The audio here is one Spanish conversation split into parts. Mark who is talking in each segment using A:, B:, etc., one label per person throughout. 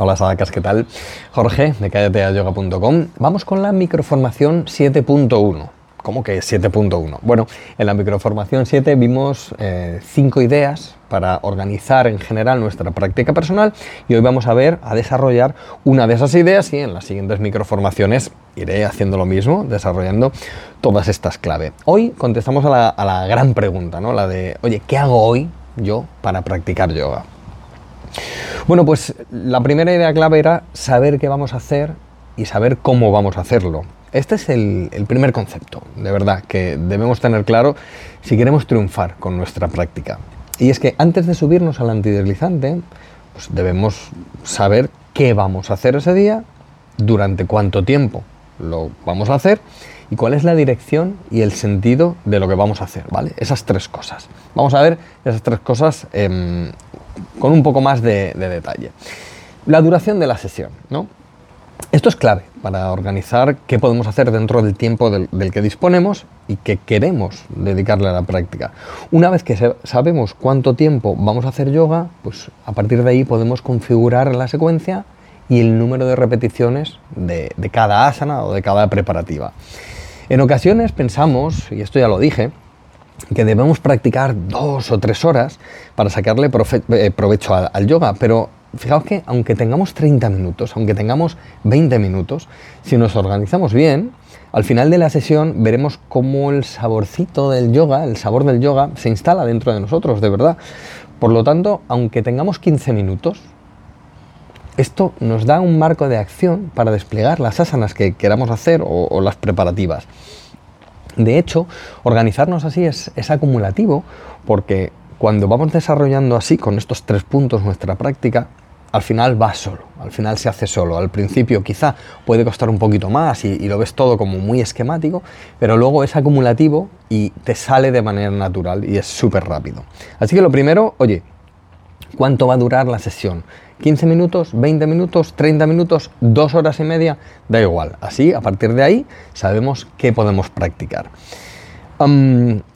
A: Hola Sadakas, ¿qué tal? Jorge de cállateayoga.com. Vamos con la microformación 7.1. ¿Cómo que 7.1? Bueno, en la microformación 7 vimos 5 eh, ideas para organizar en general nuestra práctica personal y hoy vamos a ver, a desarrollar una de esas ideas y en las siguientes microformaciones iré haciendo lo mismo, desarrollando todas estas claves. Hoy contestamos a la, a la gran pregunta, ¿no? La de, oye, ¿qué hago hoy yo para practicar yoga? Bueno, pues la primera idea clave era saber qué vamos a hacer y saber cómo vamos a hacerlo. Este es el, primer concepto, de verdad, que debemos tener claro si queremos triunfar con nuestra práctica. Y es que antes de subirnos al antideslizante, pues debemos saber qué vamos a hacer ese día, durante cuánto tiempo lo vamos a hacer y cuál es la dirección y el sentido de lo que vamos a hacer, ¿vale? Esas tres cosas. Vamos a ver esas tres cosas em, con un poco más de, detalle. La duración de la sesión, ¿no? Esto es clave para organizar qué podemos hacer dentro del tiempo del, que disponemos y que queremos dedicarle a la práctica. Una vez que sabemos cuánto tiempo vamos a hacer yoga, pues a partir de ahí podemos configurar la secuencia y el número de repeticiones de, cada asana o de cada preparativa. En ocasiones pensamos, y esto ya lo dije, que debemos practicar dos o tres horas para sacarle eh, provecho al, yoga, pero fijaos que aunque tengamos 30 minutos, aunque tengamos 20 minutos, si nos organizamos bien, al final de la sesión veremos cómo el saborcito del yoga, el sabor del yoga, se instala dentro de nosotros, de verdad. Por lo tanto, aunque tengamos 15 minutos, esto nos da un marco de acción para desplegar las asanas que queramos hacer o las preparativas. De hecho, organizarnos así es, acumulativo porque cuando vamos desarrollando así con estos tres puntos nuestra práctica, al final va solo, al final se hace solo. Al principio quizá puede costar un poquito más y, lo ves todo como muy esquemático, pero luego es acumulativo y te sale de manera natural y es súper rápido. Así que lo primero, oye, ¿cuánto va a durar la sesión? 15 minutos, 20 minutos, 30 minutos, 2 horas y media, da igual. Así, a partir de ahí, sabemos qué podemos practicar.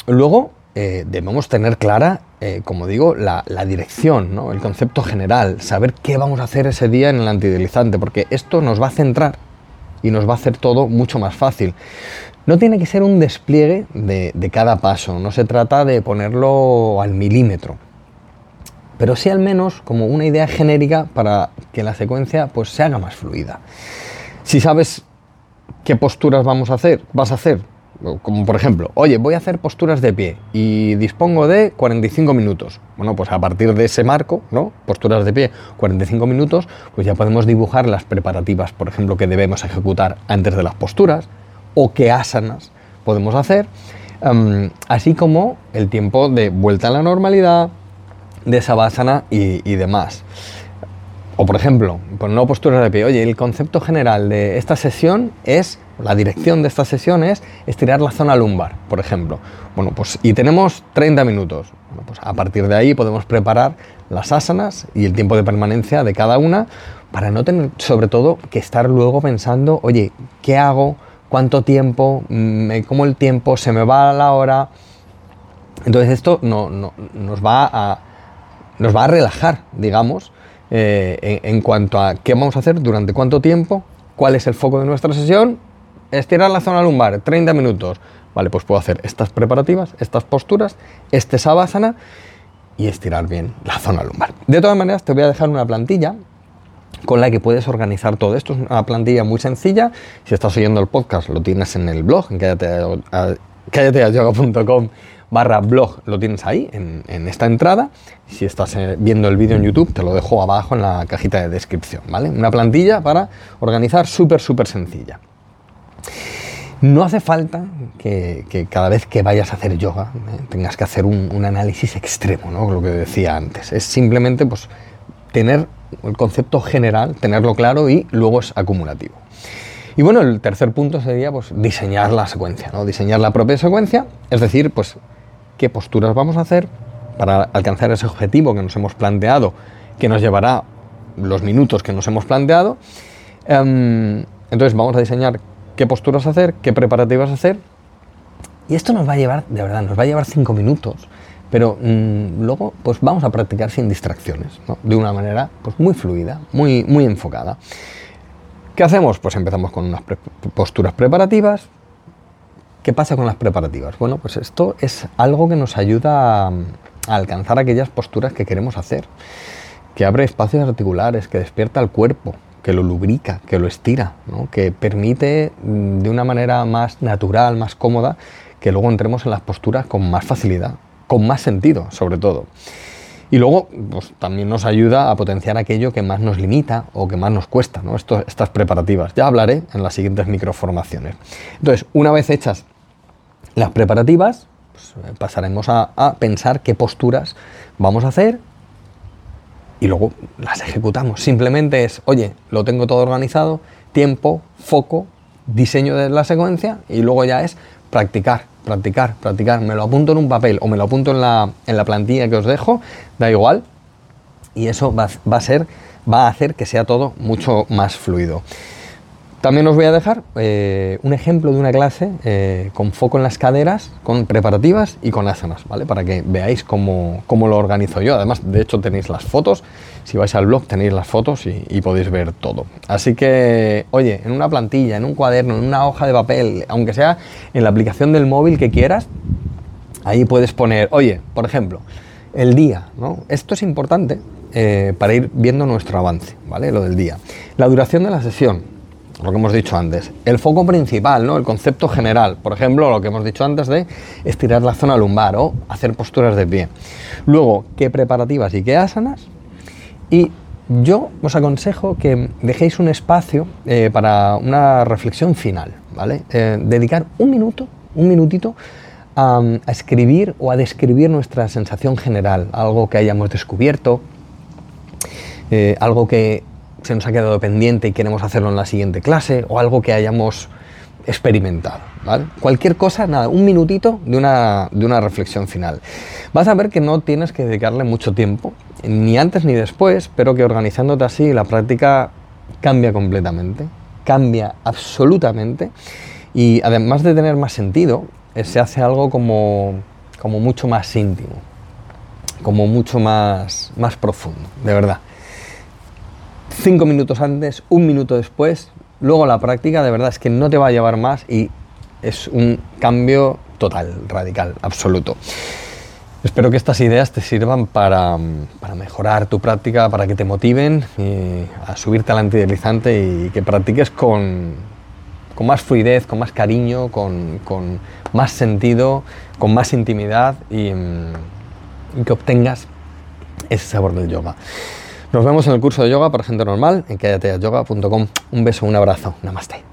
A: luego, eh, debemos tener clara, eh, como digo, la, dirección, el concepto general, saber qué vamos a hacer ese día en el antideslizante, porque esto nos va a centrar y nos va a hacer todo mucho más fácil. No tiene que ser un despliegue de cada paso, no se trata de ponerlo al milímetro pero sí al menos como una idea genérica para que la secuencia pues se haga más fluida. Si sabes qué posturas vamos a hacer, vas a hacer, como por ejemplo, oye, voy a hacer posturas de pie y dispongo de 45 minutos. Bueno, pues a partir de ese marco, ¿no? Posturas de pie, 45 minutos, pues ya podemos dibujar las preparativas, por ejemplo, que debemos ejecutar antes de las posturas o qué asanas podemos hacer, em, así como el tiempo de vuelta a la normalidad, de esa y, y demás. O por ejemplo, con no postura de pie, oye, el concepto general de esta sesión es, la dirección de esta sesión es estirar la zona lumbar, por ejemplo. Bueno, pues y tenemos 30 minutos. Pues a partir de ahí podemos preparar las asanas y el tiempo de permanencia de cada una para no tener sobre todo que estar luego pensando, oye, ¿qué hago? ¿Cuánto tiempo? ¿Me como el tiempo? ¿Se me va la hora? Entonces esto no, no, nos va a nos va a relajar, digamos, eh, en, cuanto a qué vamos a hacer, durante cuánto tiempo, cuál es el foco de nuestra sesión. Estirar la zona lumbar, 30 minutos. Vale, pues puedo hacer estas preparativas, estas posturas, este sabásana y estirar bien la zona lumbar. De todas maneras, te voy a dejar una plantilla con la que puedes organizar todo esto. Es una plantilla muy sencilla. Si estás oyendo el podcast, lo tienes en el blog, en cállateayoga.com barra blog lo tienes ahí, en, esta entrada. Si estás eh, viendo el vídeo en YouTube, te lo dejo abajo en la cajita de descripción, ¿vale? Una plantilla para organizar súper, súper sencilla. No hace falta que, cada vez que vayas a hacer yoga eh, tengas que hacer un, análisis extremo, ¿no? Lo que decía antes. Es simplemente pues, tener el concepto general, tenerlo claro y luego es acumulativo. Y bueno, el tercer punto sería pues, diseñar la secuencia, ¿no? diseñar la propia secuencia, es decir, pues qué posturas vamos a hacer para alcanzar ese objetivo que nos hemos planteado, que nos llevará los minutos que nos hemos planteado. Em, entonces vamos a diseñar qué posturas hacer, qué preparativas hacer. Y esto nos va a llevar, de verdad, nos va a llevar cinco minutos. Pero mm, luego, pues vamos a practicar sin distracciones, de una manera pues, muy fluida, muy, muy enfocada. ¿Qué hacemos? Pues empezamos con unas posturas preparativas. ¿Qué pasa con las preparativas? Bueno, pues esto es algo que nos ayuda a, alcanzar aquellas posturas que queremos hacer, que abre espacios articulares, que despierta el cuerpo, que lo lubrica, que lo estira, que permite mm, de una manera más natural, más cómoda, que luego entremos en las posturas con más facilidad, con más sentido, sobre todo. Y luego pues, también nos ayuda a potenciar aquello que más nos limita o que más nos cuesta, ¿no? estas preparativas. Ya hablaré en las siguientes microformaciones. Entonces, una vez hechas las preparativas, pues, eh, pasaremos a, a pensar qué posturas vamos a hacer y luego las ejecutamos. Simplemente es, oye, lo tengo todo organizado, tiempo, foco, diseño de la secuencia y luego ya es practicar, practicar, practicar. Me lo apunto en un papel o me lo apunto en la, en la plantilla que os dejo, da igual. Y eso va, va, a ser, va a hacer que sea todo mucho más fluido. También os voy a dejar eh, un ejemplo de una clase eh, con foco en las caderas, con preparativas y con asanas, ¿vale? Para que veáis cómo, cómo, lo organizo yo. Además, de hecho, tenéis las fotos. Si vais al blog, tenéis las fotos y, podéis ver todo. Así que, oye, en una plantilla, en un cuaderno, en una hoja de papel, aunque sea en la aplicación del móvil que quieras, ahí puedes poner, oye, por ejemplo, el día, ¿no? Esto es importante eh, para ir viendo nuestro avance, ¿vale? Lo del día. La duración de la sesión lo que hemos dicho antes. El foco principal, ¿no? el concepto general. Por ejemplo, lo que hemos dicho antes de estirar la zona lumbar o hacer posturas de pie. Luego, qué preparativas y qué asanas. Y yo os aconsejo que dejéis un espacio eh, para una reflexión final, ¿vale? Eh, dedicar un minuto, un minutito a, escribir o a describir nuestra sensación general, algo que hayamos descubierto, eh, algo que se nos ha quedado pendiente y queremos hacerlo en la siguiente clase o algo que hayamos experimentado. Cualquier cosa, nada, un minutito de una, de una reflexión final. Vas a ver que no tienes que dedicarle mucho tiempo, ni antes ni después, pero que organizándote así la práctica cambia completamente, cambia absolutamente y además de tener más sentido, eh, se hace algo como, como mucho más íntimo, como mucho más, más profundo, de verdad cinco minutos antes, un minuto después, luego la práctica de verdad es que no te va a llevar más y es un cambio total, radical, absoluto. Espero que estas ideas te sirvan para, mejorar tu práctica, para que te motiven a subirte al antideslizante y que practiques con, más fluidez, con más cariño, con, más sentido, con más intimidad y, y que obtengas ese sabor del yoga. Nos vemos en el curso de yoga para gente normal en kayateayoga.com. Un beso, un abrazo. Namaste.